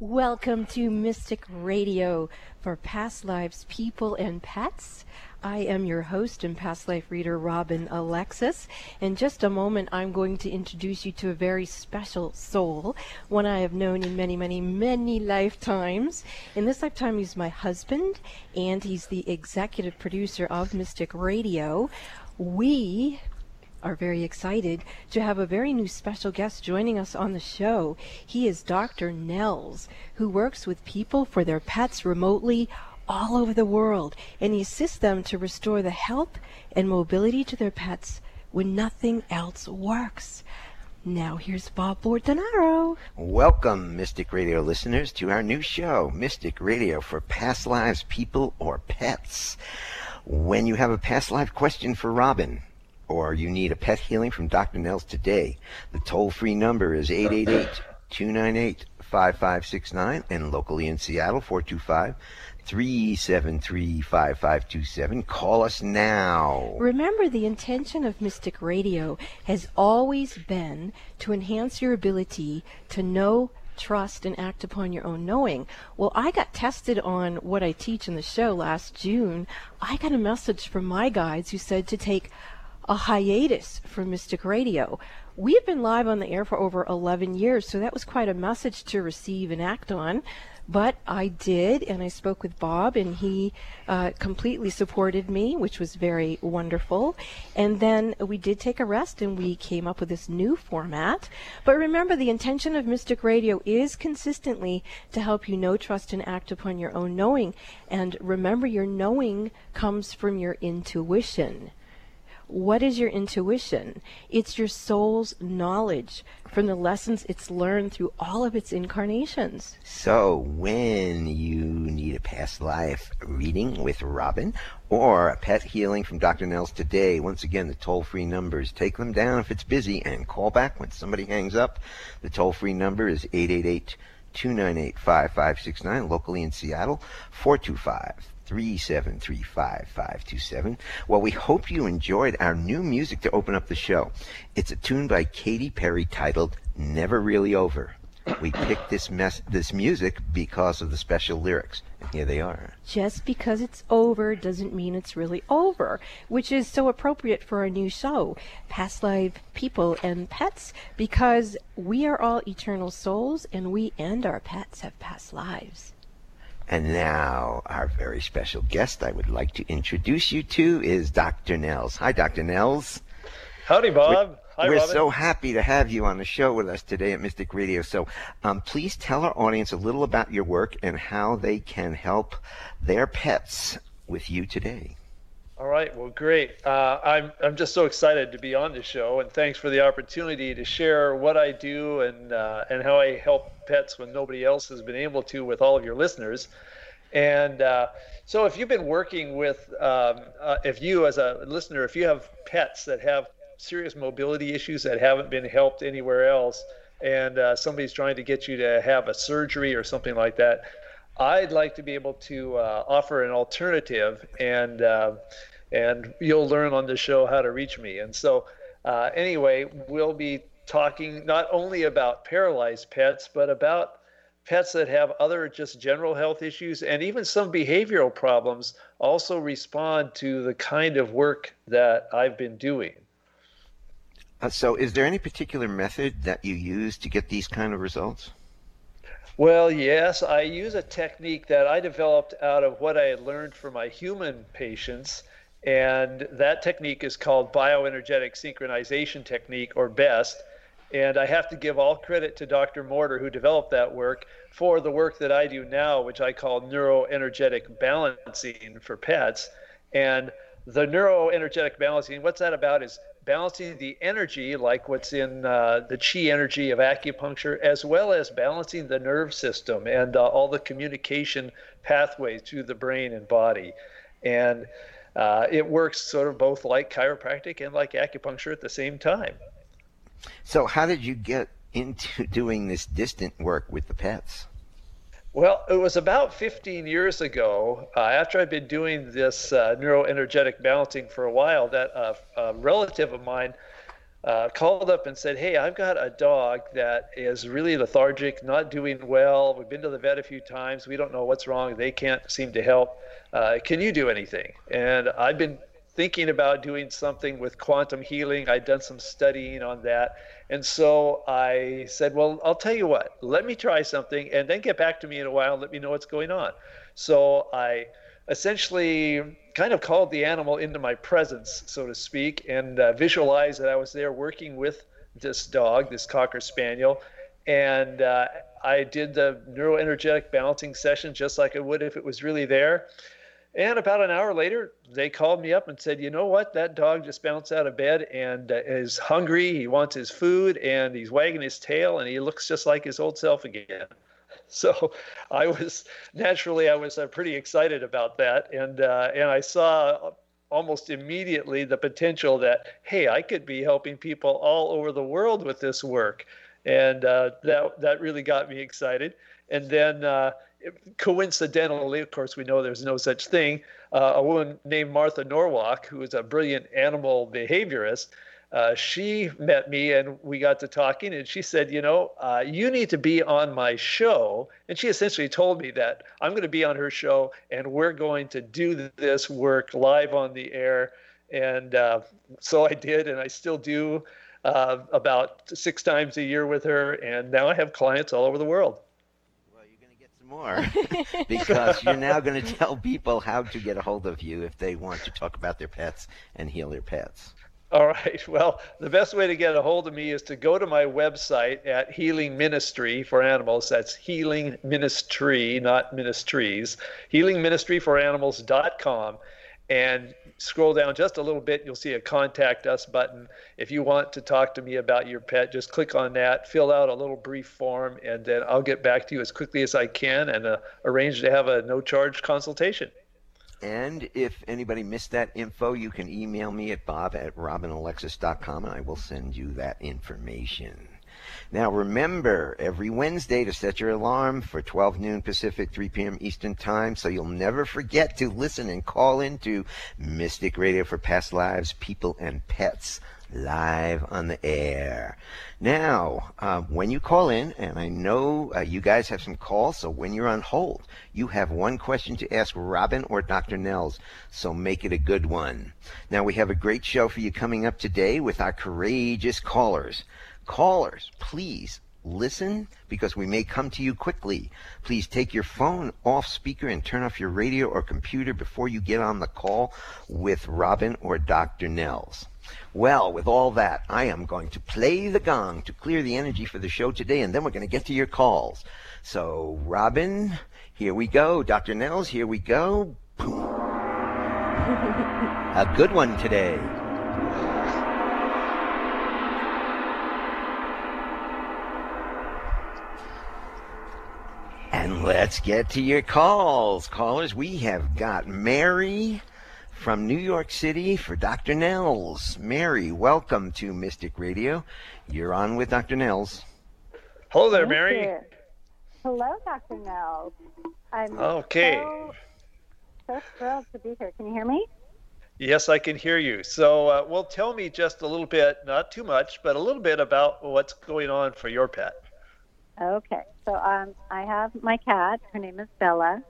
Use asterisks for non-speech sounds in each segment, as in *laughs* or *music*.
Welcome to Mystic Radio for Past Lives, People, and Pets. I am your host and past life reader, Robin Alexis. In just a moment, I'm going to introduce you to a very special soul, one I have known in many, many, many lifetimes. In this lifetime, he's my husband, and he's the executive producer of Mystic Radio. We are very excited to have a very new special guest joining us on the show. He is Dr. Nels, who works with people for their pets remotely all over the world, and he assists them to restore the health and mobility to their pets when nothing else works. Now here's Bob Bordenaro. Welcome, Mystic Radio listeners, to our new show, Mystic Radio for Past Lives, People, or Pets. When you have a past life question for Robin, or you need a pet healing from Dr. Nels today, the toll free number is 888 298 5569 and locally in Seattle 425 373 5527. Call us now. Remember, the intention of Mystic Radio has always been to enhance your ability to know, trust, and act upon your own knowing. Well, I got tested on what I teach in the show last June. I got a message from my guides who said to take a hiatus from Mystic Radio. We've been live on the air for over 11 years, so that was quite a message to receive and act on. But I did, and I spoke with Bob, and he uh, completely supported me, which was very wonderful. And then we did take a rest, and we came up with this new format. But remember, the intention of Mystic Radio is consistently to help you know, trust, and act upon your own knowing. And remember, your knowing comes from your intuition. What is your intuition? It's your soul's knowledge from the lessons it's learned through all of its incarnations. So, when you need a past life reading with Robin or a pet healing from Dr. Nels today, once again, the toll free numbers, take them down if it's busy and call back when somebody hangs up. The toll free number is 888 298 5569, locally in Seattle, 425 3735527. Well, we hope you enjoyed our new music to open up the show. It's a tune by Katy Perry titled Never Really Over. We picked this mess, this music because of the special lyrics, and here they are. Just because it's over doesn't mean it's really over, which is so appropriate for our new show, Past Life People and Pets, because we are all eternal souls, and we and our pets have past lives. And now, our very special guest I would like to introduce you to is Dr. Nels. Hi, Dr. Nels. Howdy, Bob. We're, Hi, we're so happy to have you on the show with us today at Mystic Radio. So, um, please tell our audience a little about your work and how they can help their pets with you today. All right. Well, great. Uh, I'm I'm just so excited to be on the show, and thanks for the opportunity to share what I do and uh, and how I help pets when nobody else has been able to with all of your listeners. And uh, so, if you've been working with, um, uh, if you as a listener, if you have pets that have serious mobility issues that haven't been helped anywhere else, and uh, somebody's trying to get you to have a surgery or something like that, I'd like to be able to uh, offer an alternative, and uh, and you'll learn on the show how to reach me. And so, uh, anyway, we'll be talking not only about paralyzed pets, but about pets that have other just general health issues and even some behavioral problems also respond to the kind of work that I've been doing. Uh, so, is there any particular method that you use to get these kind of results? Well, yes, I use a technique that I developed out of what I had learned from my human patients. And that technique is called bioenergetic synchronization technique, or BEST. And I have to give all credit to Dr. Morter, who developed that work, for the work that I do now, which I call neuroenergetic balancing for pets. And the neuroenergetic balancing, what's that about? Is balancing the energy, like what's in uh, the chi energy of acupuncture, as well as balancing the nerve system and uh, all the communication pathways to the brain and body. And uh, it works sort of both like chiropractic and like acupuncture at the same time. So, how did you get into *laughs* doing this distant work with the pets? Well, it was about 15 years ago, uh, after I'd been doing this uh, neuroenergetic balancing for a while, that uh, a relative of mine uh, called up and said, Hey, I've got a dog that is really lethargic, not doing well. We've been to the vet a few times. We don't know what's wrong. They can't seem to help. Uh, can you do anything? And I've been thinking about doing something with quantum healing. I'd done some studying on that. And so I said, Well, I'll tell you what, let me try something and then get back to me in a while and let me know what's going on. So I essentially kind of called the animal into my presence, so to speak, and uh, visualized that I was there working with this dog, this Cocker Spaniel. And uh, I did the neuroenergetic balancing session just like I would if it was really there. And about an hour later, they called me up and said, You know what? That dog just bounced out of bed and uh, is hungry. He wants his food and he's wagging his tail and he looks just like his old self again. *laughs* So I was naturally, I was uh, pretty excited about that. And, uh, and I saw almost immediately the potential that, hey, I could be helping people all over the world with this work. And uh, that, that really got me excited. And then uh, coincidentally, of course, we know there's no such thing. Uh, a woman named Martha Norwalk, who is a brilliant animal behaviorist, uh, she met me and we got to talking, and she said, You know, uh, you need to be on my show. And she essentially told me that I'm going to be on her show and we're going to do this work live on the air. And uh, so I did, and I still do uh, about six times a year with her. And now I have clients all over the world Well, you're going to get some more *laughs* because you're now going to tell people how to get a hold of you if they want to talk about their pets and heal their pets. *laughs* All right. Well, the best way to get a hold of me is to go to my website at Healing Ministry for Animals. That's Healing Ministry, not Ministries. HealingMinistryForAnimals.com. And scroll down just a little bit, you'll see a contact us button. If you want to talk to me about your pet, just click on that, fill out a little brief form, and then I'll get back to you as quickly as I can and uh, arrange to have a no charge consultation. And if anybody missed that info, you can email me at bob at robinalexis.com and I will send you that information. Now remember, every Wednesday to set your alarm for 12 noon Pacific, 3 p.m. Eastern Time, so you'll never forget to listen and call into Mystic Radio for Past Lives, People, and Pets live on the air. Now, uh, when you call in, and I know uh, you guys have some calls, so when you're on hold, you have one question to ask Robin or Dr. Nels, so make it a good one. Now, we have a great show for you coming up today with our courageous callers. Callers, please listen because we may come to you quickly. Please take your phone off speaker and turn off your radio or computer before you get on the call with Robin or Dr. Nels. Well, with all that, I am going to play the gong to clear the energy for the show today, and then we're going to get to your calls. So, Robin, here we go. Dr. Nels, here we go. Boom. *laughs* A good one today. And let's get to your calls. Callers, we have got Mary from New York City for Dr. Nels. Mary, welcome to Mystic Radio. You're on with Dr. Nels. Hello there, Mary. You. Hello, Dr. Nels. I'm okay. So, so thrilled to be here. Can you hear me? Yes, I can hear you. So, uh, well, tell me just a little bit, not too much, but a little bit about what's going on for your pet. Okay. So um, I have my cat. Her name is Bella,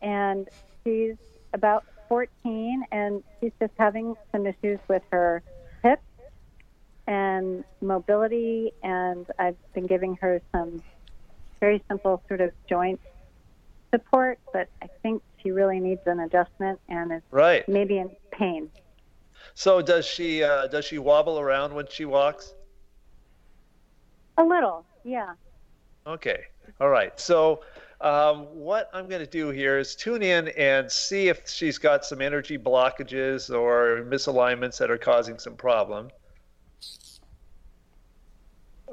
and she's about 14, and she's just having some issues with her hips and mobility. And I've been giving her some very simple sort of joint support, but I think she really needs an adjustment and is right. maybe in pain. So does she uh, does she wobble around when she walks? A little, yeah. Okay. All right. So, um, what I'm going to do here is tune in and see if she's got some energy blockages or misalignments that are causing some problem.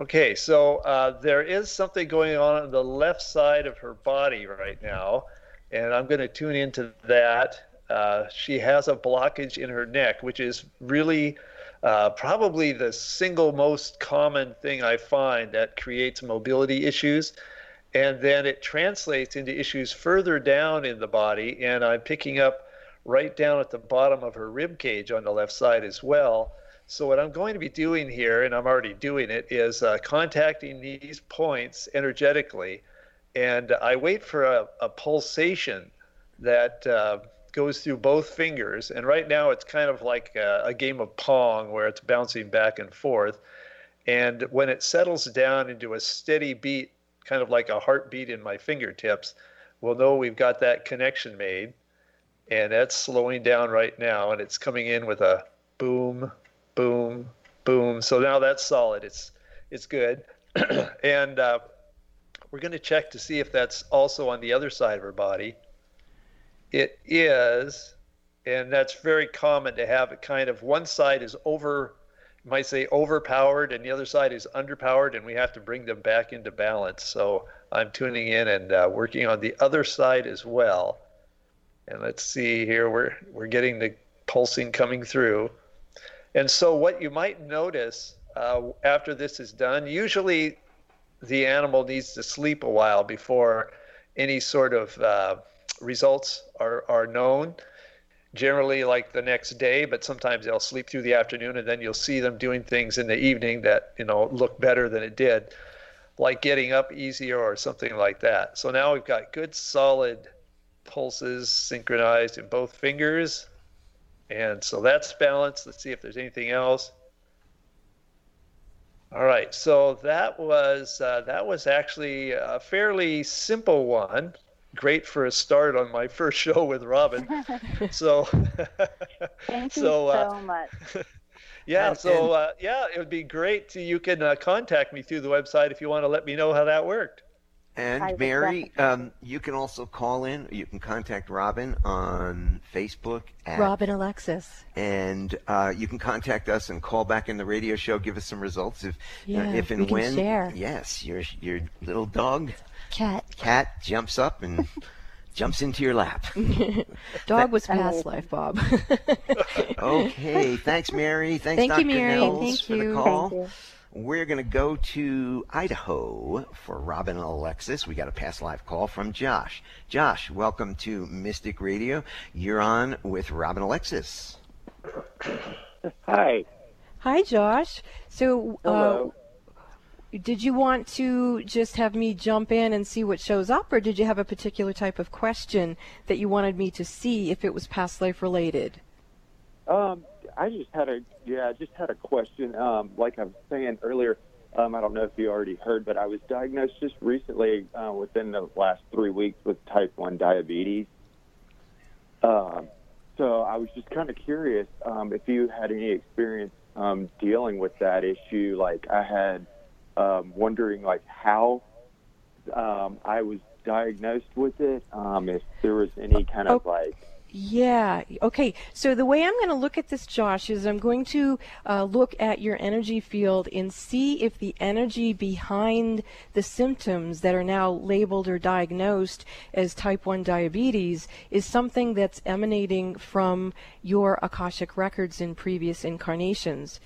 Okay, so uh, there is something going on on the left side of her body right now, and I'm going to tune into that. Uh, she has a blockage in her neck, which is really uh, probably the single most common thing I find that creates mobility issues. And then it translates into issues further down in the body. And I'm picking up right down at the bottom of her rib cage on the left side as well. So what I'm going to be doing here, and I'm already doing it, is uh, contacting these points energetically, and I wait for a, a pulsation that uh, goes through both fingers. And right now it's kind of like a, a game of pong where it's bouncing back and forth. And when it settles down into a steady beat, kind of like a heartbeat in my fingertips, we'll know we've got that connection made. And that's slowing down right now, and it's coming in with a boom, boom, boom. So now that's solid. It's it's good. *clears throat* and uh, we're going to check to see if that's also on the other side of her body. It is, and that's very common to have it kind of one side is over, might say overpowered, and the other side is underpowered, and we have to bring them back into balance. So I'm tuning in and uh, working on the other side as well. And let's see here, we're we're getting the pulsing coming through. And so, what you might notice uh, after this is done, usually the animal needs to sleep a while before any sort of uh, results are, are known. Generally, like the next day, but sometimes they'll sleep through the afternoon, and then you'll see them doing things in the evening that you know look better than it did, like getting up easier or something like that. So now we've got good solid pulses synchronized in both fingers and so that's balanced. Let's see if there's anything else. All right, so that was uh, that was actually a fairly simple one. Great for a start on my first show with Robin. *laughs* so, *laughs* thank you *laughs* so, uh, much. yeah, and, so uh, yeah, it would be great. To, you can uh, contact me through the website if you want to let me know how that worked. And Mary, um, you can also call in. You can contact Robin on Facebook. At, Robin Alexis. And uh, you can contact us and call back in the radio show. Give us some results if, uh, yeah, uh, if and we when. Share. Yes, your your little dog. Cat. Cat jumps up and *laughs* jumps into your lap. *laughs* dog was past life, Bob. *laughs* okay. Thanks, Mary. Thanks, Thank Dr. you, Mary. Nels, Thank for you. the call. Thank you. We're going to go to Idaho for Robin and Alexis. We got a past live call from Josh. Josh, welcome to Mystic Radio. You're on with Robin Alexis. Hi. Hi, Josh. So, Hello. Uh, did you want to just have me jump in and see what shows up, or did you have a particular type of question that you wanted me to see if it was past life related? Um, I just had a yeah, I just had a question. Um, like I was saying earlier, um, I don't know if you already heard, but I was diagnosed just recently, uh, within the last three weeks, with type one diabetes. Um, so I was just kind of curious um, if you had any experience um, dealing with that issue. Like I had um, wondering like how um, I was diagnosed with it. Um, if there was any kind of like Yeah. Okay. So the way I'm going to look at this, Josh, is I'm going to uh, look at your energy field and see if the energy behind the symptoms that are now labeled or diagnosed as type 1 diabetes is something that's emanating from your Akashic records in previous incarnations.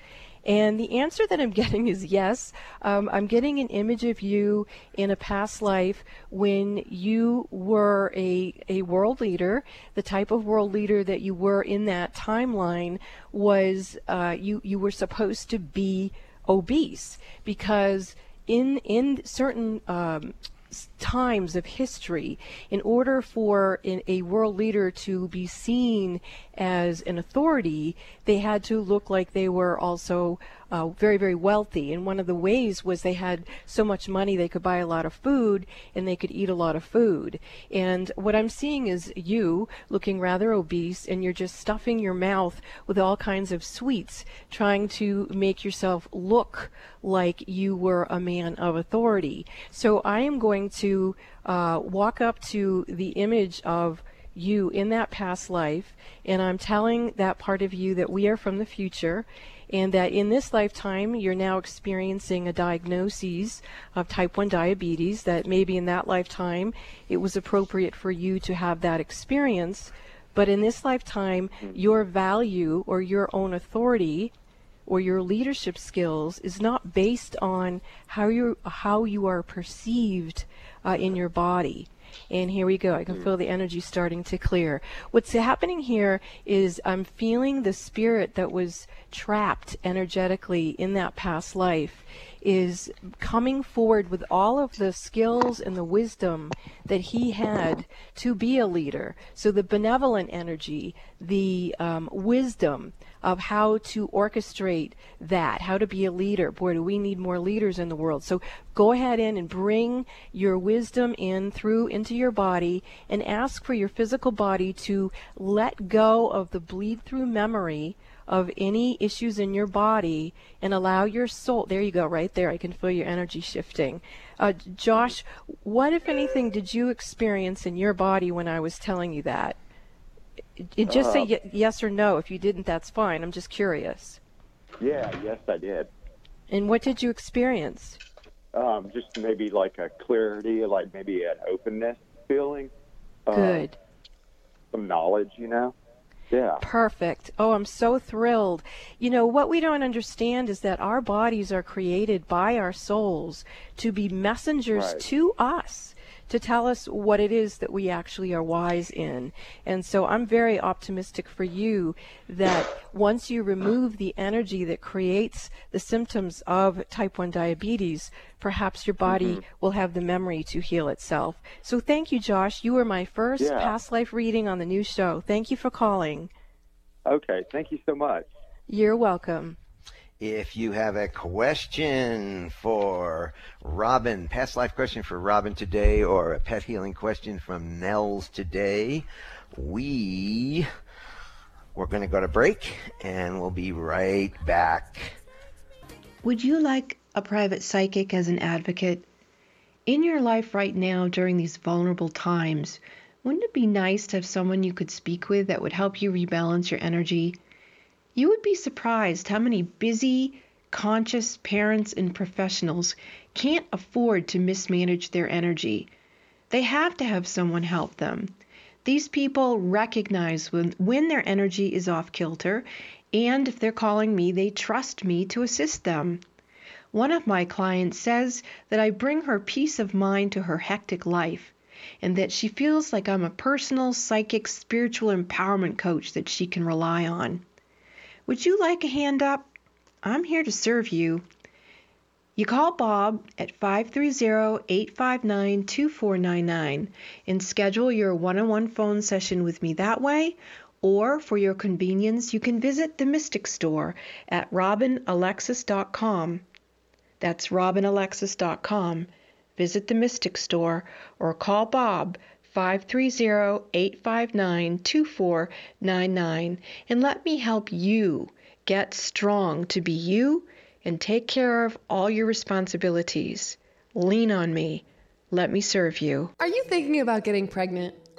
And the answer that I'm *laughs* getting is yes. Um, I'm getting an image of you in a past life when you were a, a world leader. The type of world leader that you were in that timeline was uh, you, you were supposed to be obese because in, in certain um, times of history, in order for in, a world leader to be seen as an authority, they had to look like they were also uh, very, very wealthy. And one of the ways was they had so much money they could buy a lot of food and they could eat a lot of food. And what I'm seeing is you looking rather obese and you're just stuffing your mouth with all kinds of sweets, trying to make yourself look like you were a man of authority. So I am going to uh, walk up to the image of you in that past life, and I'm telling that part of you that we are from the future, and that in this lifetime you're now experiencing a diagnosis of type 1 diabetes, that maybe in that lifetime it was appropriate for you to have that experience, but in this lifetime your value or your own authority or your leadership skills is not based on how you how you are perceived uh, in your body. And here we go. I can feel the energy starting to clear. What's happening here is I'm feeling the spirit that was trapped energetically in that past life is coming forward with all of the skills and the wisdom that he had to be a leader. So the benevolent energy, the um, wisdom of how to orchestrate that, how to be a leader. Boy, do we need more leaders in the world. So go ahead in and bring your wisdom in through into your body and ask for your physical body to let go of the bleed through memory of any issues in your body and allow your soul. There you go, right there. I can feel your energy shifting. Uh, Josh, what, if anything, did you experience in your body when I was telling you that? It, just uh, say y- yes or no. If you didn't, that's fine. I'm just curious. Yeah, yes, I did. And what did you experience? Um, just maybe like a clarity, like maybe an openness feeling. Good. Uh, some knowledge, you know. Yeah. Perfect. Oh, I'm so thrilled. You know, what we don't understand is that our bodies are created by our souls to be messengers right. to us to tell us what it is that we actually are wise in. And so I'm very optimistic for you that once you remove the energy that creates the symptoms of type 1 diabetes, perhaps your body mm-hmm. will have the memory to heal itself. So thank you, Josh. You were my first yeah. past life reading on the new show. Thank you for calling. Okay. Thank you so much. You're welcome. If you have a question for Robin, past life question for Robin today, or a pet healing question from Nels today, we we're going to go to break and we'll be right back. Would you like a private psychic as an advocate? In your life right now during these vulnerable times, wouldn't it be nice to have someone you could speak with that would help you rebalance your energy? You would be surprised how many busy, conscious parents and professionals can't afford to mismanage their energy. They have to have someone help them. These people recognize when, when their energy is off kilter, and if they're calling me, they trust me to assist them. One of my clients says that I bring her peace of mind to her hectic life, and that she feels like I'm a personal, psychic, spiritual empowerment coach that she can rely on. Would you like a hand up? I'm here to serve you. You call Bob at 530 859 2499 and schedule your one on one phone session with me that way. Or, for your convenience, you can visit the Mystic Store at robinalexis.com. That's robinalexis.com. Visit the Mystic Store or call Bob 530-859-2499 and let me help you get strong to be you and take care of all your responsibilities. Lean on me. Let me serve you. Are you thinking about getting pregnant?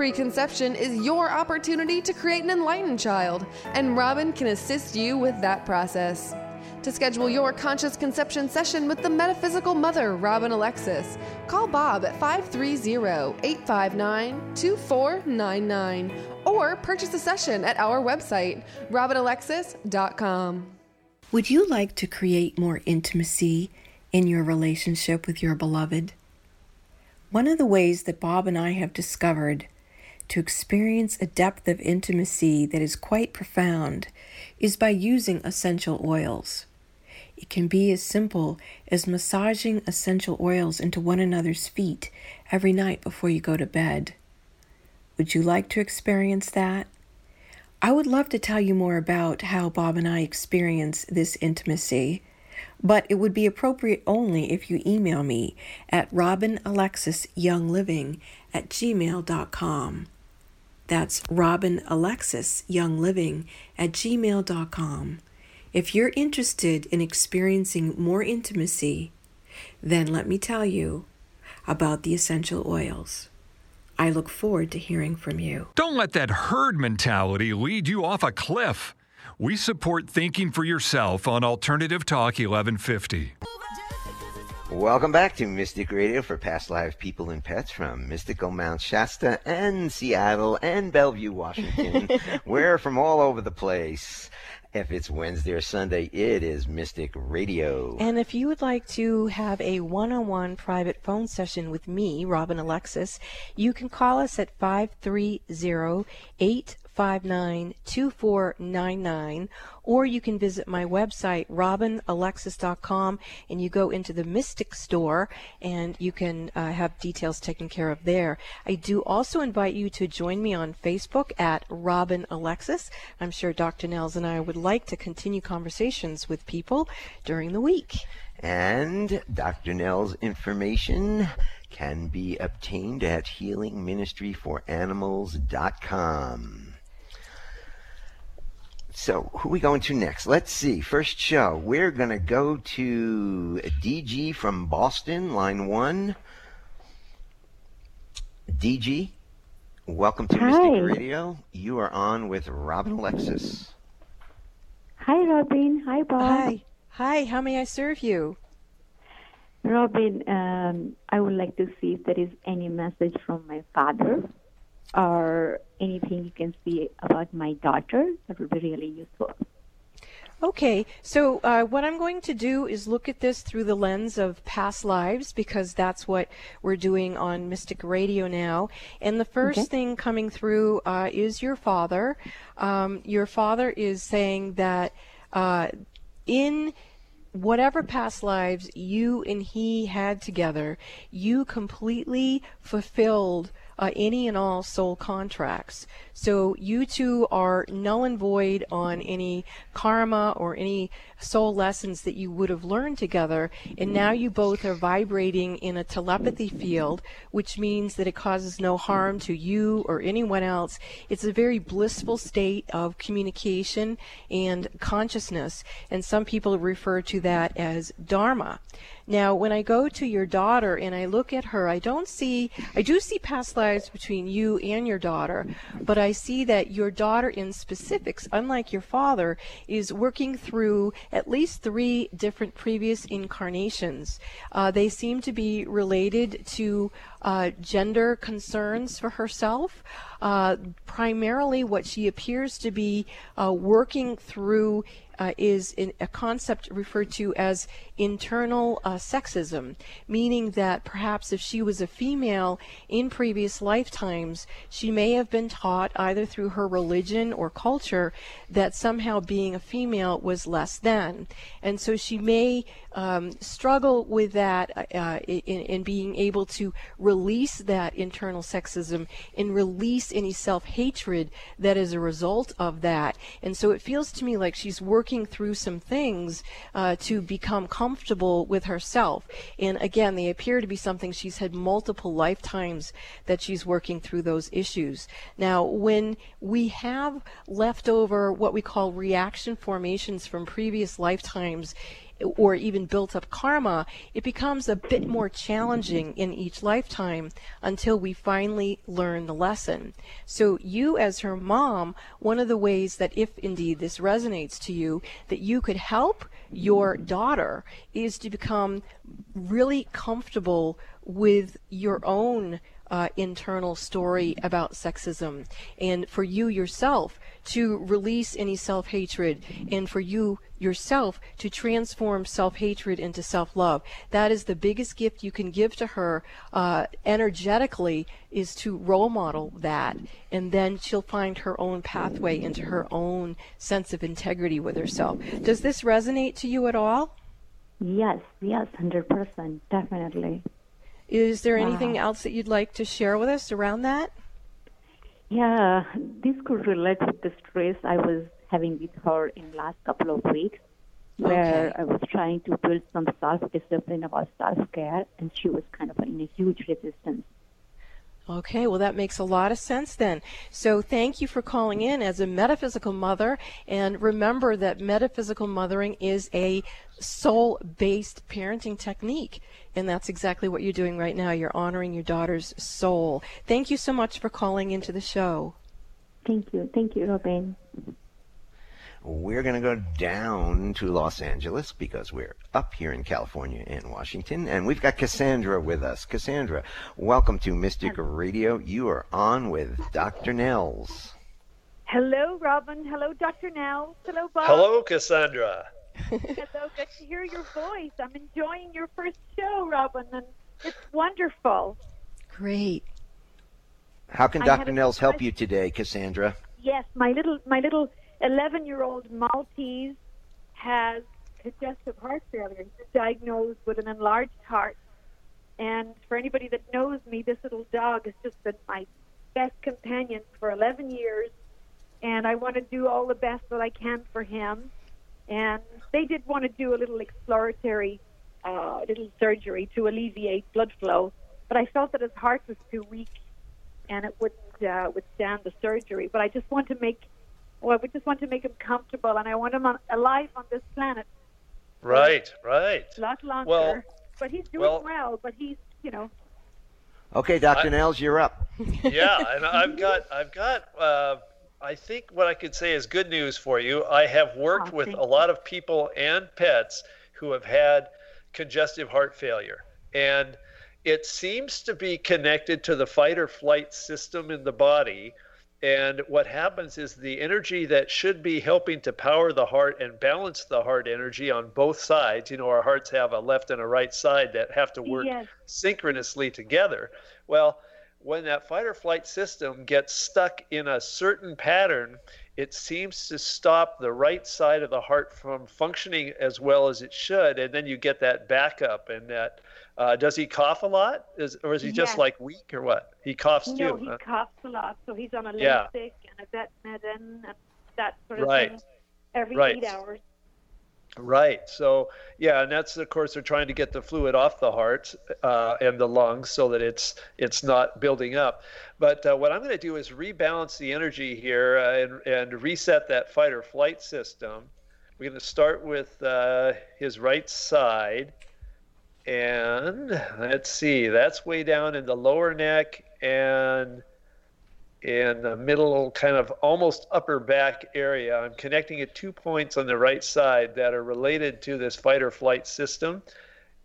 Preconception is your opportunity to create an enlightened child, and Robin can assist you with that process. To schedule your conscious conception session with the metaphysical mother, Robin Alexis, call Bob at 530 859 2499 or purchase a session at our website, robinalexis.com. Would you like to create more intimacy in your relationship with your beloved? One of the ways that Bob and I have discovered to experience a depth of intimacy that is quite profound is by using essential oils. It can be as simple as massaging essential oils into one another's feet every night before you go to bed. Would you like to experience that? I would love to tell you more about how Bob and I experience this intimacy, but it would be appropriate only if you email me at robinalexisyoungliving at gmail.com. That's robinalexisyoungliving at gmail.com. If you're interested in experiencing more intimacy, then let me tell you about the essential oils. I look forward to hearing from you. Don't let that herd mentality lead you off a cliff. We support thinking for yourself on Alternative Talk 1150. Welcome back to Mystic Radio for past live people, and pets from mystical Mount Shasta and Seattle and Bellevue, Washington. *laughs* We're from all over the place. If it's Wednesday or Sunday, it is Mystic Radio. And if you would like to have a one on one private phone session with me, Robin Alexis, you can call us at 530 859 2499 or you can visit my website, robinalexis.com, and you go into the Mystic Store and you can uh, have details taken care of there. I do also invite you to join me on Facebook at Robin Alexis. I'm sure Dr. Nels and I would like to continue conversations with people during the week. And Dr. Nels' information can be obtained at healingministryforanimals.com. So, who are we going to next? Let's see. First show, we're going to go to DG from Boston, line one. DG, welcome to Hi. Mystic Radio. You are on with Robin Alexis. Hi, Robin. Hi, Bob. Hi. Hi, how may I serve you? Robin, um, I would like to see if there is any message from my father or anything you can see about my daughter. That would be really useful. Okay, so uh, what I'm going to do is look at this through the lens of past lives because that's what we're doing on Mystic Radio now. And the first Okay. thing coming through uh, is your father. Um, your father is saying that uh, in whatever past lives you and he had together, you completely fulfilled uh, any and all soul contracts. So you two are null and void on any karma or any soul lessons that you would have learned together. And now you both are vibrating in a telepathy field, which means that it causes no harm to you or anyone else. It's a very blissful state of communication and consciousness. And some people refer to that as Dharma. Now, when I go to your daughter and I look at her, I don't see, I do see past lives between you and your daughter, but I see that your daughter in specifics, unlike your father, is working through at least three different previous incarnations. Uh, they seem to be related to uh, gender concerns for herself. Uh, primarily, what she appears to be uh, working through uh, is in a concept referred to as internal uh, sexism, meaning that perhaps if she was a female in previous lifetimes, she may have been taught either through her religion or culture that somehow being a female was less than. And so she may um, struggle with that uh, in, in being able to release that internal sexism and release any self hatred that is a result of that. And so it feels to me like she's working through some things uh, to become comfortable with herself. And again, they appear to be something she's had multiple lifetimes that she's working through those issues. Now, when we have leftover what we call reaction formations from previous lifetimes, or even built up karma, it becomes a bit more challenging in each lifetime until we finally learn the lesson. So, you, as her mom, one of the ways that, if indeed this resonates to you, that you could help your daughter is to become really comfortable with your own. Uh, internal story about sexism, and for you yourself to release any self hatred, and for you yourself to transform self hatred into self love. That is the biggest gift you can give to her uh, energetically, is to role model that. And then she'll find her own pathway into her own sense of integrity with herself. Does this resonate to you at all? Yes, yes, 100%, definitely. Is there anything Wow. else that you'd like to share with us around that? Yeah, this could relate with the stress I was having with her in the last couple of weeks, where Okay. I was trying to build some self-discipline about self-care, and she was kind of in a huge resistance. Okay, well, that makes a lot of sense then. So, thank you for calling in as a metaphysical mother. And remember that metaphysical mothering is a soul based parenting technique. And that's exactly what you're doing right now. You're honoring your daughter's soul. Thank you so much for calling into the show. Thank you, thank you, Robin. We're going to go down to Los Angeles because we're up here in California and Washington. And we've got Cassandra with us. Cassandra, welcome to Mystic Radio. You are on with Dr. Nels. Hello, Robin. Hello, Dr. Nels. Hello, Bob. Hello, Cassandra. Hello, good to hear your voice. I'm enjoying your first show, Robin, and it's wonderful. Great. How can I Dr. Nels help question. you today, Cassandra? Yes, my little my little 11 year old Maltese has congestive heart failure. He's diagnosed with an enlarged heart. And for anybody that knows me, this little dog has just been my best companion for 11 years. And I want to do all the best that I can for him. And they did want to do a little exploratory, uh, little surgery to alleviate blood flow. But I felt that his heart was too weak and it wouldn't uh, withstand the surgery. But I just want to make, well, we just want to make him comfortable, and I want him on, alive on this planet Right, right. a lot longer. Well- but he's doing well- well. But he's, you know, Okay, Dr. I- Nels, you're up. *laughs* yeah, and I've got, I've got, uh, I think what I could say is good news for you. I have worked Oh, with thank a lot of people and pets who have had congestive heart failure, and it seems to be connected to the fight or flight system in the body. And what happens is the energy that should be helping to power the heart and balance the heart energy on both sides. You know, our hearts have a left and a right side that have to work Yes. synchronously together. Well, when that fight or flight system gets stuck in a certain pattern, it seems to stop the right side of the heart from functioning as well as it should, and then you get that backup. And that uh, does he cough a lot, is, or is he just like weak, or what? He coughs no, too. he huh? coughs a lot, so he's on a Yeah. Lasix and a vet Vetmedin and that sort of Right. thing every Right. eight hours. Right. So yeah, and that's of course they're trying to get the fluid off the heart uh, and the lungs so that it's it's not building up. But uh, what I'm going to do is rebalance the energy here uh, and and reset that fight or flight system. We're going to start with uh, his right side, and let's see, that's way down in the lower neck and in the middle, kind of almost upper back area. I'm connecting at two points on the right side that are related to this fight or flight system.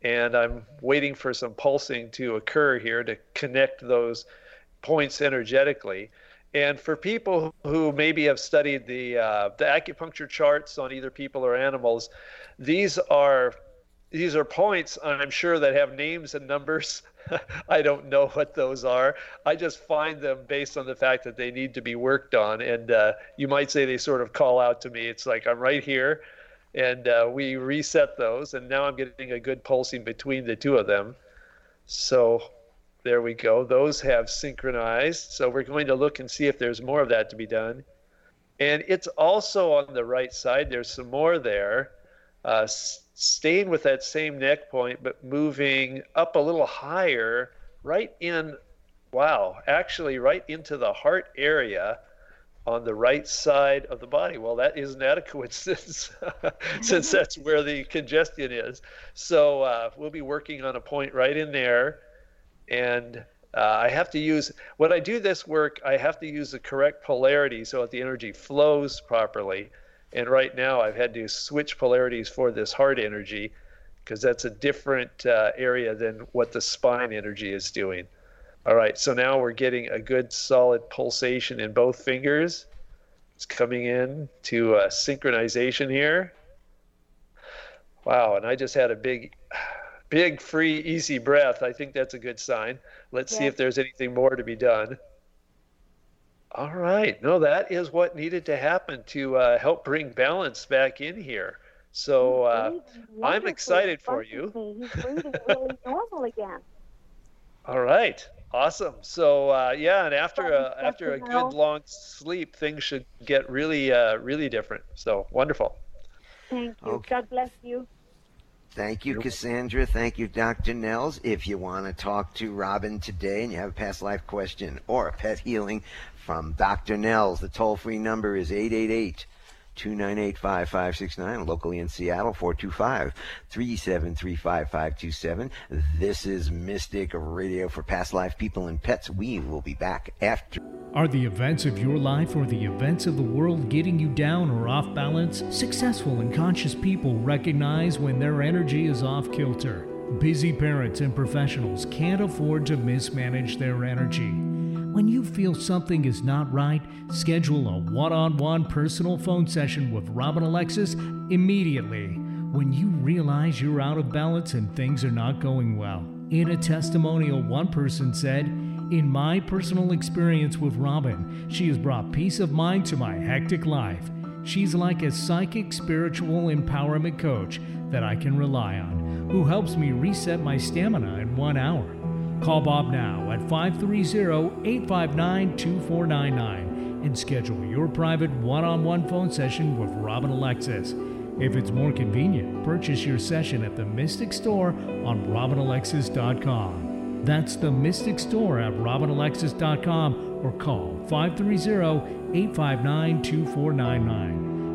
And I'm waiting for some pulsing to occur here to connect those points energetically. And for people who maybe have studied the uh, the acupuncture charts on either people or animals, these are these are points I'm sure that have names and numbers. *laughs* I don't know what those are. I just find them based on the fact that they need to be worked on. And uh, you might say they sort of call out to me. It's like I'm right here, and uh, we reset those, and now I'm getting a good pulsing between the two of them. So there we go. Those have synchronized. So we're going to look and see if there's more of that to be done. And it's also on the right side. There's some more there. Uh, staying with that same neck point, but moving up a little higher, right in, wow, actually right into the heart area on the right side of the body. Well, that isn't that a coincidence, *laughs* since *laughs* that's where the congestion is. So uh, we'll be working on a point right in there, and uh, I have to use when I do this work, I have to use the correct polarity so that the energy flows properly. And right now, I've had to switch polarities for this heart energy because that's a different uh, area than what the spine energy is doing. All right, so now we're getting a good solid pulsation in both fingers. It's coming in to uh, synchronization here. Wow, and I just had a big, big, free, easy breath. I think that's a good sign. Let's see if there's anything more to be done. All right. No, that is what needed to happen to uh, help bring balance back in here. So uh, I'm excited for you. He's breathing *laughs* really normal again. All right, awesome. So uh, yeah, and after a, after a good long sleep, things should get really uh, really different. So wonderful. Thank you. Okay. God bless you. Thank you, Cassandra. Thank you, Dr. Nels. If you want to talk to Robin today and you have a past life question or a pet healing from Dr. Nels, the toll free number is 888 298 5569. Locally in Seattle, 425 373 5527. This is Mystic Radio for Past Life People and Pets. We will be back after. Are the events of your life or the events of the world getting you down or off balance? Successful and conscious people recognize when their energy is off kilter. Busy parents and professionals can't afford to mismanage their energy. When you feel something is not right, schedule a one on one personal phone session with Robin Alexis immediately. When you realize you're out of balance and things are not going well. In a testimonial, one person said, In my personal experience with Robin, she has brought peace of mind to my hectic life. She's like a psychic spiritual empowerment coach that I can rely on, who helps me reset my stamina in one hour. Call Bob now at 530-859-2499 and schedule your private one-on-one phone session with Robin Alexis. If it's more convenient, purchase your session at the Mystic Store on robinalexis.com. That's the Mystic Store at robinalexis.com or call 530-859-2499.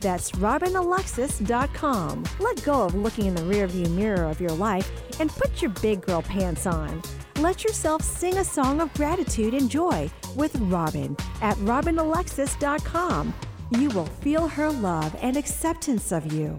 That's robinalexis.com. Let go of looking in the rearview mirror of your life and put your big girl pants on. Let yourself sing a song of gratitude and joy with Robin at robinalexis.com. You will feel her love and acceptance of you.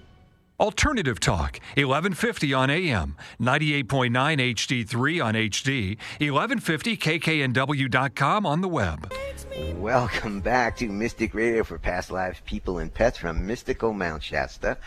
Alternative Talk, 1150 on AM, 98.9 HD3 on HD, 1150kknw.com on the web. Welcome back to Mystic Radio for Past Lives, People, and Pets from mystical Mount Shasta,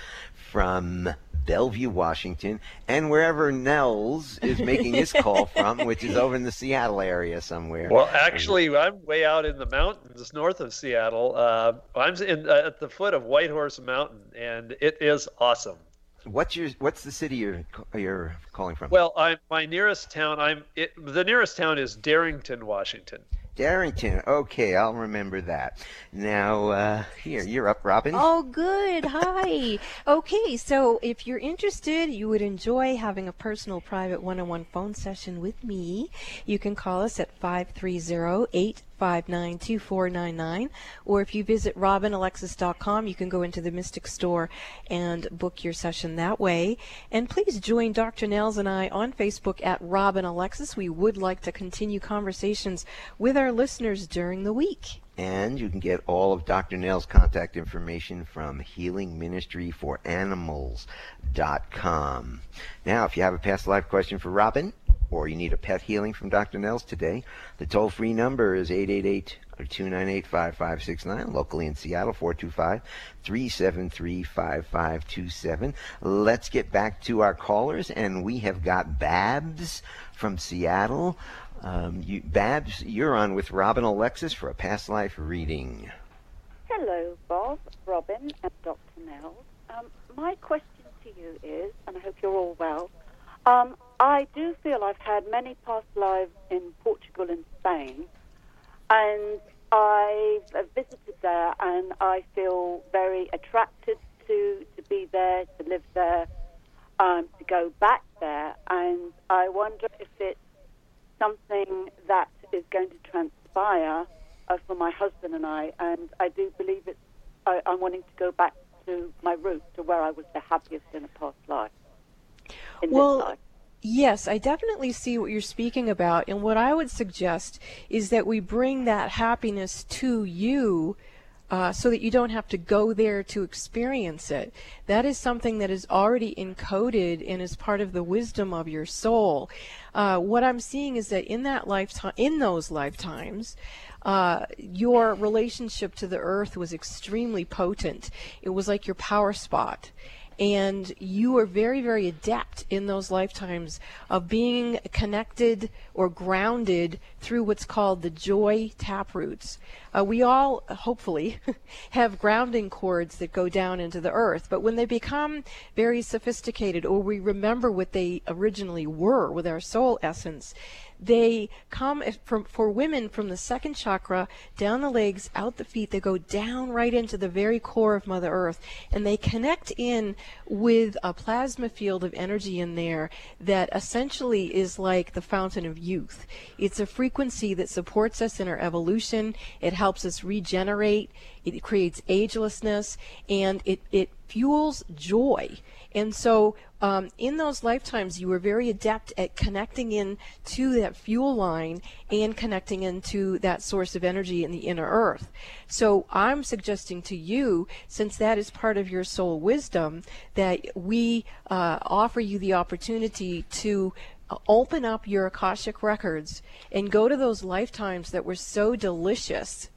from Bellevue, Washington, and wherever Nels is making his call *laughs* from, which is over in the Seattle area somewhere. Well, actually, I'm way out in the mountains north of Seattle. Uh, I'm in, uh, at the foot of Whitehorse Mountain, and it is awesome. What's your What's the city you're you're calling from? Well, I'm my nearest town. I'm it, the nearest town is Darrington, Washington. Darrington. Okay, I'll remember that. Now, uh, here, you're up, Robin. Oh, good. Hi. *laughs* okay, so if you're interested, you would enjoy having a personal, private one on one phone session with me, you can call us at 530 859 2499. Or if you visit robinalexis.com, you can go into the Mystic Store and book your session that way. And please join Dr. Nels and I on Facebook at Robin Alexis. We would like to continue conversations with our listeners during the week. And you can get all of Dr. Nels' contact information from healingministryforanimals.com. Now, if you have a past life question for Robin, or you need a pet healing from Dr. Nels today, the toll free number is 888 298 5569, locally in Seattle, 425 373 5527. Let's get back to our callers, and we have got Babs from Seattle. Um, you, Babs, you're on with Robin Alexis for a past life reading. Hello, Bob, Robin, and Dr. Nell. Um, my question to you is, and I hope you're all well, um, I do feel I've had many past lives in Portugal and Spain, and I've visited there, and I feel very attracted to, to be there, to live there, um, to go back there, and I wonder if it's something that is going to transpire uh, for my husband and I, and I do believe it's. I, I'm wanting to go back to my roots, to where I was the happiest in a past life. In well, this life. Yes, I definitely see what you're speaking about. And what I would suggest is that we bring that happiness to you uh, so that you don't have to go there to experience it. That is something that is already encoded and is part of the wisdom of your soul. Uh, what I'm seeing is that in that lifetime, in those lifetimes, uh, your relationship to the earth was extremely potent. It was like your power spot and you are very, very adept in those lifetimes of being connected or grounded through what's called the joy taproots. Uh, we all, hopefully, *laughs* have grounding cords that go down into the earth, but when they become very sophisticated or we remember what they originally were with our soul essence, they come from for women from the second chakra down the legs, out the feet. They go down right into the very core of Mother Earth, and they connect in with a plasma field of energy in there that essentially is like the fountain of youth. It's a frequency that supports us in our evolution. It helps us regenerate. It creates agelessness, and it it fuels joy. And so, um, in those lifetimes, you were very adept at connecting in to that fuel line and connecting into that source of energy in the inner earth. So, I'm suggesting to you, since that is part of your soul wisdom, that we uh, offer you the opportunity to uh, open up your Akashic records and go to those lifetimes that were so delicious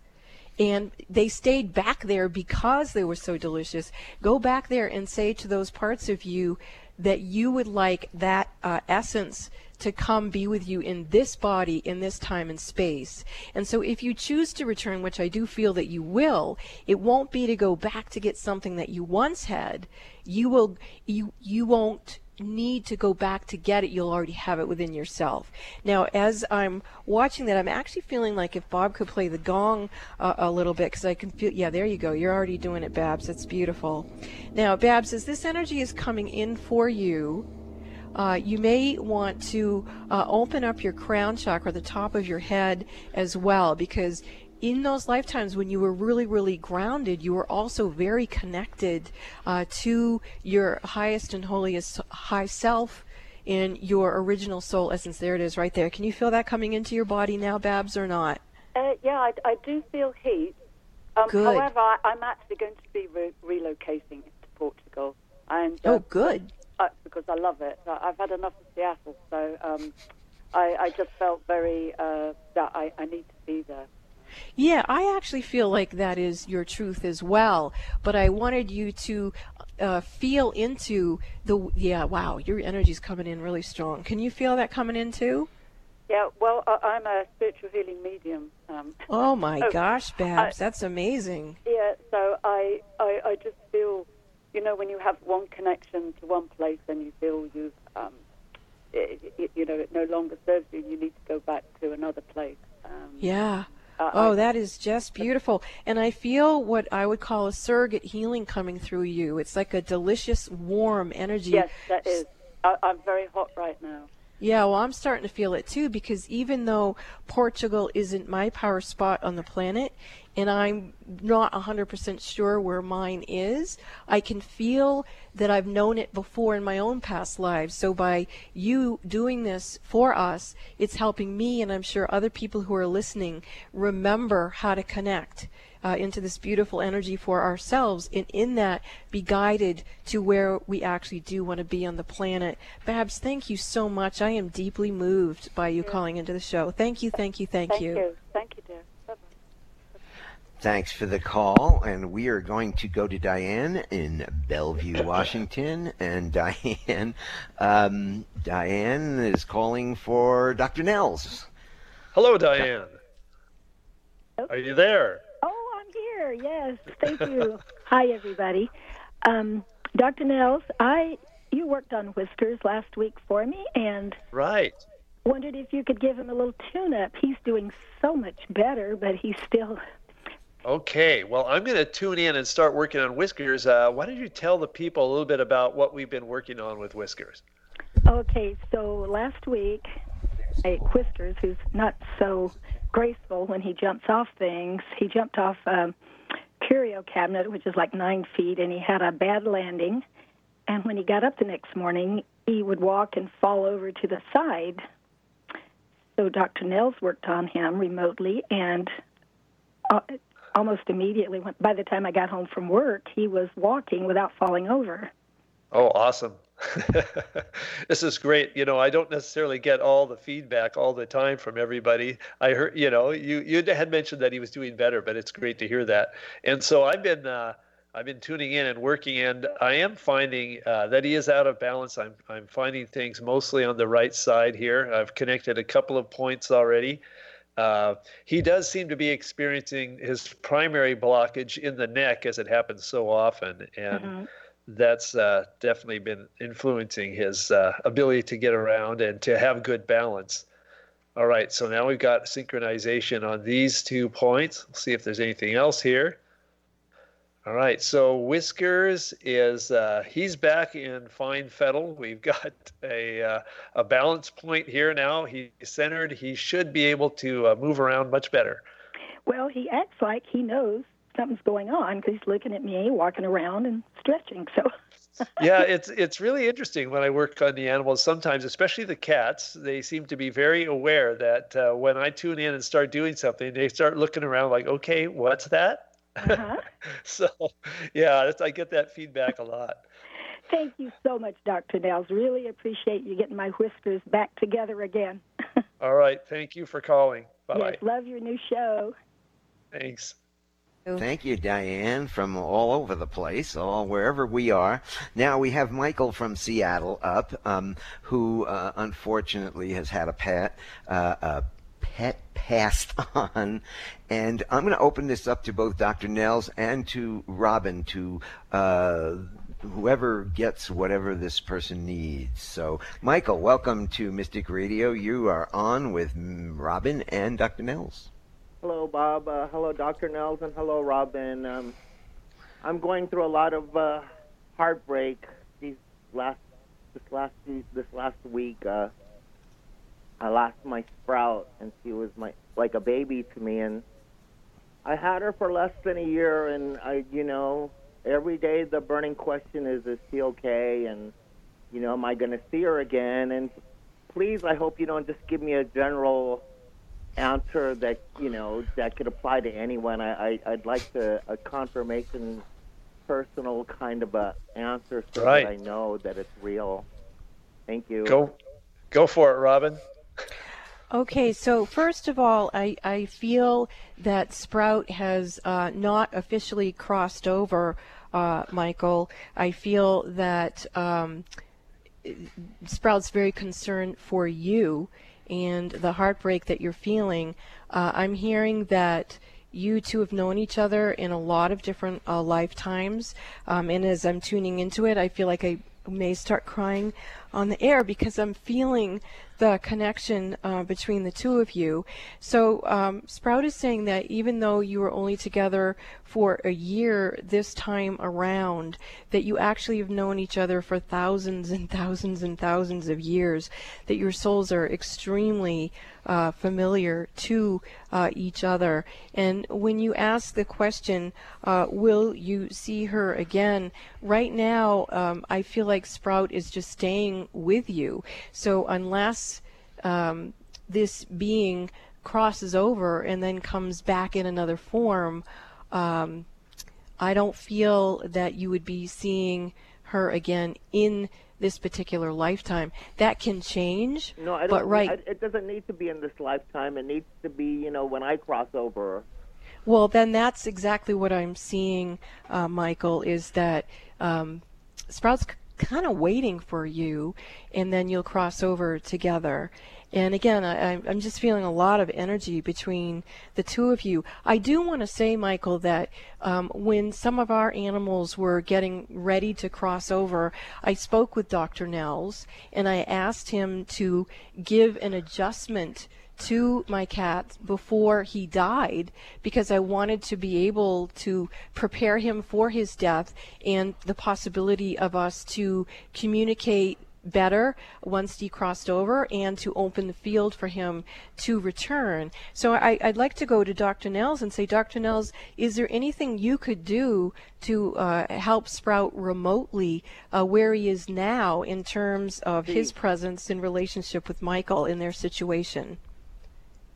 and they stayed back there because they were so delicious. Go back there and say to those parts of you that you would like that uh, essence to come be with you in this body, in this time and space. And so if you choose to return, which I do feel that you will, it won't be to go back to get something that you once had. You will, you, you won't need to go back to get it, you'll already have it within yourself. Now, as I'm watching that, I'm actually feeling like if Bob could play the gong uh, a little bit, because I can feel, yeah, there you go. You're already doing it, Babs. It's beautiful. Now, Babs, as this energy is coming in for you, uh, you may want to uh, open up your crown chakra, the top of your head, as well, because in those lifetimes when you were really, really grounded, you were also very connected uh, to your highest and holiest high self in your original soul essence. There it is, right there. Can you feel that coming into your body now, Babs, or not? Uh, yeah, I, I, do feel heat. Um, good. However, I, am actually going to be re- relocating to Portugal. And, uh, oh, good. Uh, because I love it. I've had enough of Seattle, so um, I, I, just felt very uh, that I, I need to be there. Yeah, I actually feel like that is your truth as well. But I wanted you to uh, feel into the yeah. Wow, your energy's coming in really strong. Can you feel that coming in too? Yeah, well, uh, I'm a spiritual healing medium. Um, *laughs* oh my so gosh, Babs, I, that's amazing. Yeah, so I, I, I just feel, you know, when you have one connection to one place and you feel you've, um, it, it, you know, it no longer serves you, you need to go back to another place. Um, Yeah. Uh, oh, I- that is just beautiful. And I feel what I would call a surrogate healing coming through you. It's like a delicious, warm energy. Yes, that is. I, I'm very hot right now. Yeah, well, I'm starting to feel it too because even though Portugal isn't my power spot on the planet, and I'm not 100% sure where mine is, I can feel that I've known it before in my own past lives. So by you doing this for us, it's helping me, and I'm sure other people who are listening remember how to connect. Uh, into this beautiful energy for ourselves, and in that be guided to where we actually do want to be on the planet. Babs, thank you so much. I am deeply moved by you calling into the show. Thank you, thank you, thank, you. Thank you. Thank you, dear. Bye-bye. Thanks for the call, and we are going to go to Diane in Bellevue, Washington. And *laughs* Diane, um, Diane is calling for Dr. Nels. Hello, Diane. Are you there? Oh, I'm here. Yes, thank you. *laughs* Hi, everybody. Um, Dr. Nels, I you worked on Whiskers last week for me, and Right. wondered if you could give him a little tune-up. He's doing so much better, but he's still. Okay, well, I'm going to tune in and start working on Whiskers. Uh, why don't you tell the people a little bit about what we've been working on with Whiskers? Okay, so last week, a Whiskers, who's not so graceful when he jumps off things, he jumped off a curio cabinet, which is like nine feet, and he had a bad landing. And when he got up the next morning, he would walk and fall over to the side. So Dr. Nels worked on him remotely, and uh, almost immediately, when, by the time I got home from work, he was walking without falling over. Oh, awesome. *laughs* this is great. You know, I don't necessarily get all the feedback all the time from everybody. I heard, you know, you you had mentioned that he was doing better, but it's great to hear that. And so I've been uh, I've been tuning in and working, and I am finding uh, that he is out of balance. I'm I'm finding things mostly on the right side here. I've connected a couple of points already. Uh, he does seem to be experiencing his primary blockage in the neck, as it happens so often, and that's uh, definitely been influencing his uh, ability to get around and to have good balance. All right, so now we've got synchronization on these two points. Let's see if there's anything else here. All right, so Whiskers is uh, he's back in fine fettle. We've got a uh, a balance point here now. He's centered. He should be able to uh, move around much better. Well, he acts like he knows something's going on because he's looking at me, walking around and stretching. So, *laughs* yeah, it's it's really interesting when I work on the animals. Sometimes, especially the cats, they seem to be very aware that uh, when I tune in and start doing something, they start looking around like, "Okay, what's that?" *laughs* so, yeah, that's, I get that feedback a lot. thank you so much, Dr. Nels. Really appreciate you getting my whiskers back together again. *laughs* All right, thank you for calling. Bye bye. Yes, love your new show. Thanks. Thank you, Diane, from all over the place, all wherever we are. Now we have Michael from Seattle up, um, who uh, unfortunately has had a pet, uh, a passed *laughs* on, and I'm going to open this up to both Dr. Nels and to Robin to. Uh, Whoever gets whatever this person needs. So, Michael, welcome to Mystic Radio. You are on with Robin and Dr. Nels. Hello, Bob. Uh, hello, Dr. Nels, and hello, Robin. Um, I'm going through a lot of uh, heartbreak these last this last this last week. Uh, I lost my sprout, and she was my like a baby to me, and I had her for less than a year, and I, you know, every day the burning question is, is she okay? And you know, am I going to see her again? And please, I hope you don't just give me a general answer that you know that could apply to anyone. I, I I'd like to a confirmation, personal kind of a answer so Right. that I know that it's real. Thank you. Go, go for it, Robin. Okay, so first of all, I, I feel that Sprout has uh, not officially crossed over, uh, Michael. I feel that um, Sprout's very concerned for you and the heartbreak that you're feeling. Uh, I'm hearing that you two have known each other in a lot of different uh, lifetimes, um, and as I'm tuning into it, I feel like I may start crying on the air because I'm feeling the connection uh, between the two of you. So um, Sprout is saying that even though you were only together for a year this time around, that you actually have known each other for thousands and thousands and thousands of years, that your souls are extremely uh, familiar to uh, each other. And when you ask the question, uh, will you see her again? Right now, um, I feel like Sprout is just staying with you. So unless um, this being crosses over and then comes back in another form, um, I don't feel that you would be seeing her again in this particular lifetime. That can change. No, I don't. But right. I, it doesn't need to be in this lifetime. It needs to be, you know, when I cross over. Well, then that's exactly what I'm seeing, uh, Michael. Is that um, Sprout's kind of waiting for you, and then you'll cross over together. And again, I, I'm just feeling a lot of energy between the two of you. I do want to say, Michael, that um, when some of our animals were getting ready to cross over, I spoke with Dr. Nels and I asked him to give an adjustment to my cat before he died because I wanted to be able to prepare him for his death and the possibility of us to communicate better once he crossed over and to open the field for him to return. So I, would like to go to Dr. Nels and say, Dr. Nels, is there anything you could do to uh, help Sprout remotely uh, where he is now in terms of his presence in relationship with Michael in their situation?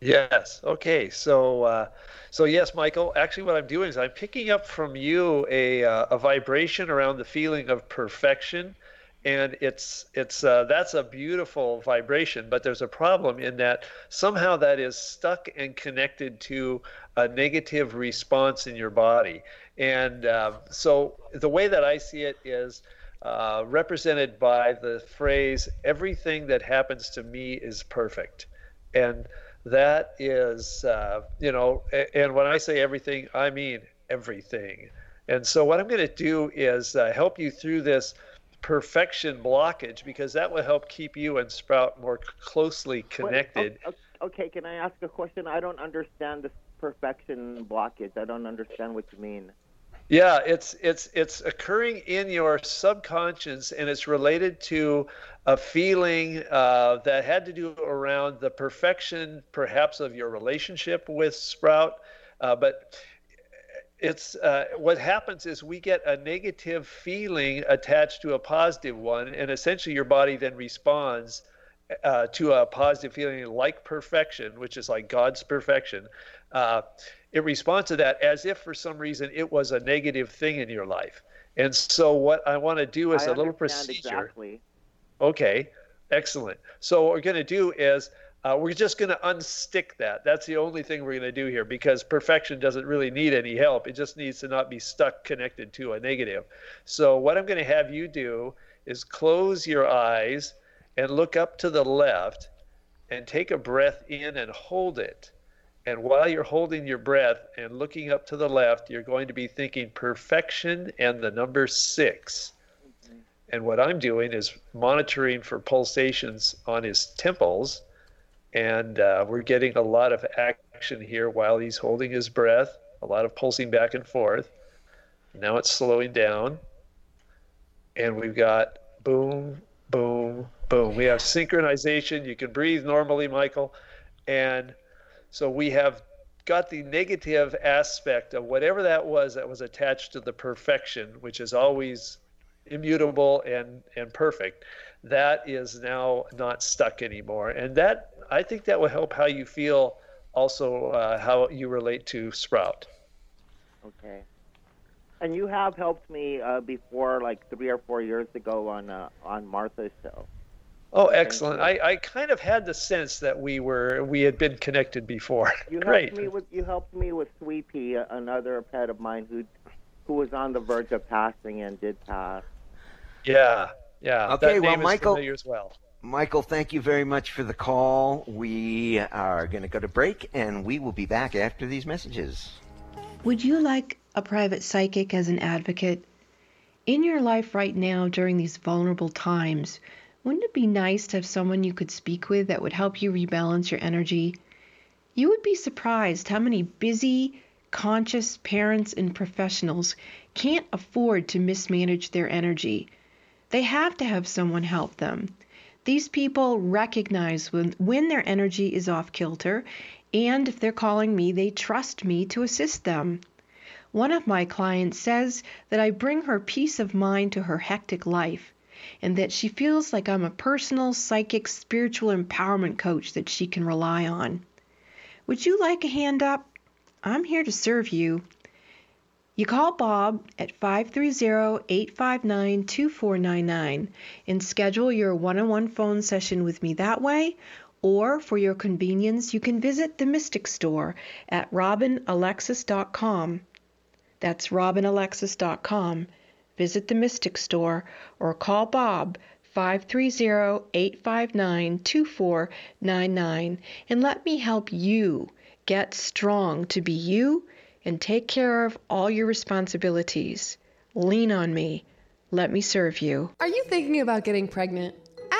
Yes. Okay. So, uh, so yes, Michael. Actually, what I'm doing is I'm picking up from you a uh, a vibration around the feeling of perfection and it's it's uh, that's a beautiful vibration but there's a problem in that somehow that is stuck and connected to a negative response in your body. And uh, so the way that i see it is uh, represented by the phrase everything that happens to me is perfect. And that is uh, you know and when i say everything i mean everything. And so what i'm going to do is uh, help you through this perfection blockage because that will help keep you and Sprout more closely connected. Wait, okay, can I ask a question? I don't understand this perfection blockage. I don't understand what you mean. Yeah, it's it's it's occurring in your subconscious, and it's related to a feeling uh, that had to do around the perfection, perhaps, of your relationship with Sprout. Uh, but it's uh, what happens is we get a negative feeling attached to a positive one, and essentially your body then responds uh, to a positive feeling like perfection, which is like God's perfection. Uh, it responds to that as if for some reason it was a negative thing in your life. And so, what I want to do is I a little procedure. Exactly. Okay, excellent. So, what we're going to do is uh, we're just going to unstick that. That's the only thing we're going to do here because perfection doesn't really need any help. It just needs to not be stuck connected to a negative. So, what I'm going to have you do is close your eyes and look up to the left and take a breath in and hold it. And while you're holding your breath and looking up to the left, you're going to be thinking perfection and the number 6 And what I'm doing is monitoring for pulsations on his temples and uh, we're getting a lot of action here while he's holding his breath, a lot of pulsing back and forth. Now it's slowing down, and we've got boom, boom, boom. We have synchronization. You can breathe normally, Michael, and so we have got the negative aspect of whatever that was that was attached to the perfection, which is always immutable and and perfect that is now not stuck anymore. And that I think that will help how you feel, also uh, how you relate to Sprout. Okay. And you have helped me uh, before, like three or four years ago, on uh, on Martha's show. Oh, excellent! I, I kind of had the sense that we were we had been connected before. *laughs* You Great. helped me with you helped me with Sweepy, another pet of mine who who was on the verge of passing and did pass. Yeah, yeah. Okay, that well, name is Michael. familiar as well. Michael, thank you very much for the call. We are going to go to break, and we will be back after these messages. Would you like a private psychic as an advocate? In your life right now, during these vulnerable times, Wouldn't it be nice to have someone you could speak with that would help you rebalance your energy? You would be surprised how many busy, conscious parents and professionals can't afford to mismanage their energy. They have to have someone help them. These people recognize when, when their energy is off kilter, and if they're calling me, they trust me to assist them. One of my clients says that I bring her peace of mind to her hectic life, and that she feels like I'm a personal, psychic, spiritual empowerment coach that she can rely on. Would you like a hand up? I'm here to serve you. You call Bob at 530-859-2499 and schedule your one-on-one phone session with me that way, or for your convenience, you can visit the Mystic Store at robinalexis.com. That's robinalexis.com. Visit the Mystic Store or call Bob 530-859-2499 and let me help you get strong to be you and take care of all your responsibilities. Lean on me. Let me serve you. Are you thinking about getting pregnant?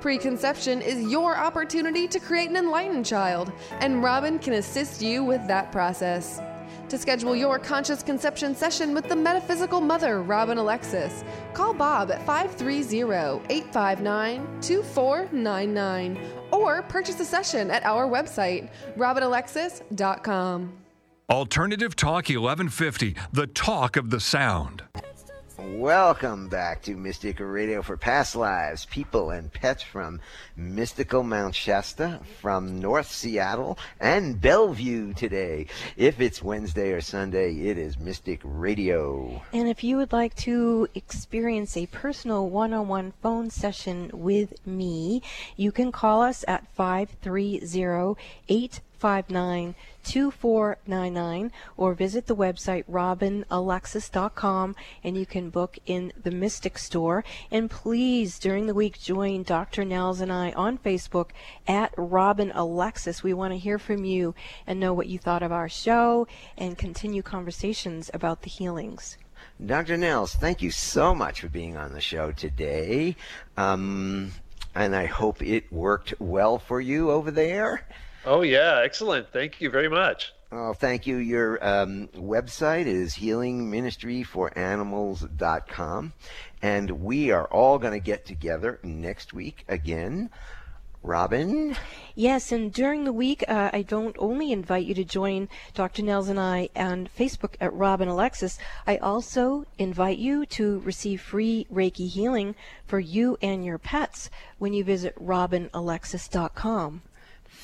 Preconception is your opportunity to create an enlightened child, and Robin can assist you with that process. To schedule your conscious conception session with the metaphysical mother, Robin Alexis, call Bob at 530 859 2499 or purchase a session at our website, robinalexis.com. Alternative Talk 1150, the talk of the sound. Welcome back to Mystic Radio for Past Lives, People and Pets from mystical Mount Shasta, from North Seattle, and Bellevue today. If it's Wednesday or Sunday, it is Mystic Radio. And if you would like to experience a personal one on one phone session with me, you can call us at 530 859 2499 or visit the website robinalexis.com and you can book in the Mystic Store. And please, during the week, join Dr. Nels and I on Facebook at Robin Alexis. We want to hear from you and know what you thought of our show and continue conversations about the healings. Dr. Nels, thank you so much for being on the show today. Um, and I hope it worked well for you over there. Oh, yeah, excellent. Thank you very much. Oh, thank you. Your um, website is healingministryforanimals.com. And we are all going to get together next week again. Robin? Yes, and during the week, uh, I don't only invite you to join Dr. Nels and I on Facebook at Robin Alexis, I also invite you to receive free Reiki healing for you and your pets when you visit robinalexis.com.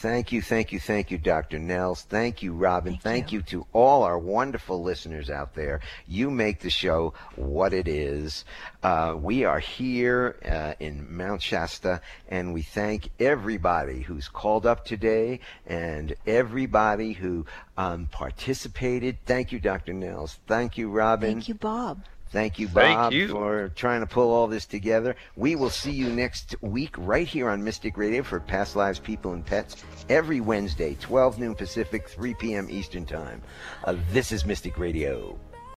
Thank you, thank you, thank you, Dr. Nels. Thank you, Robin. Thank, thank you. you. to all our wonderful listeners out there. You make the show what it is. Uh, we are here uh, in Mount Shasta, and we thank everybody who's called up today and everybody who um, participated. Thank you, Dr. Nels. Thank you, Robin. Thank you, Bob. Thank you, Bob, Thank you. for trying to pull all this together. We will see you next week right here on Mystic Radio for Past Lives, People, and Pets every Wednesday, 12 noon Pacific, 3 p.m. Eastern Time. Uh, this is Mystic Radio.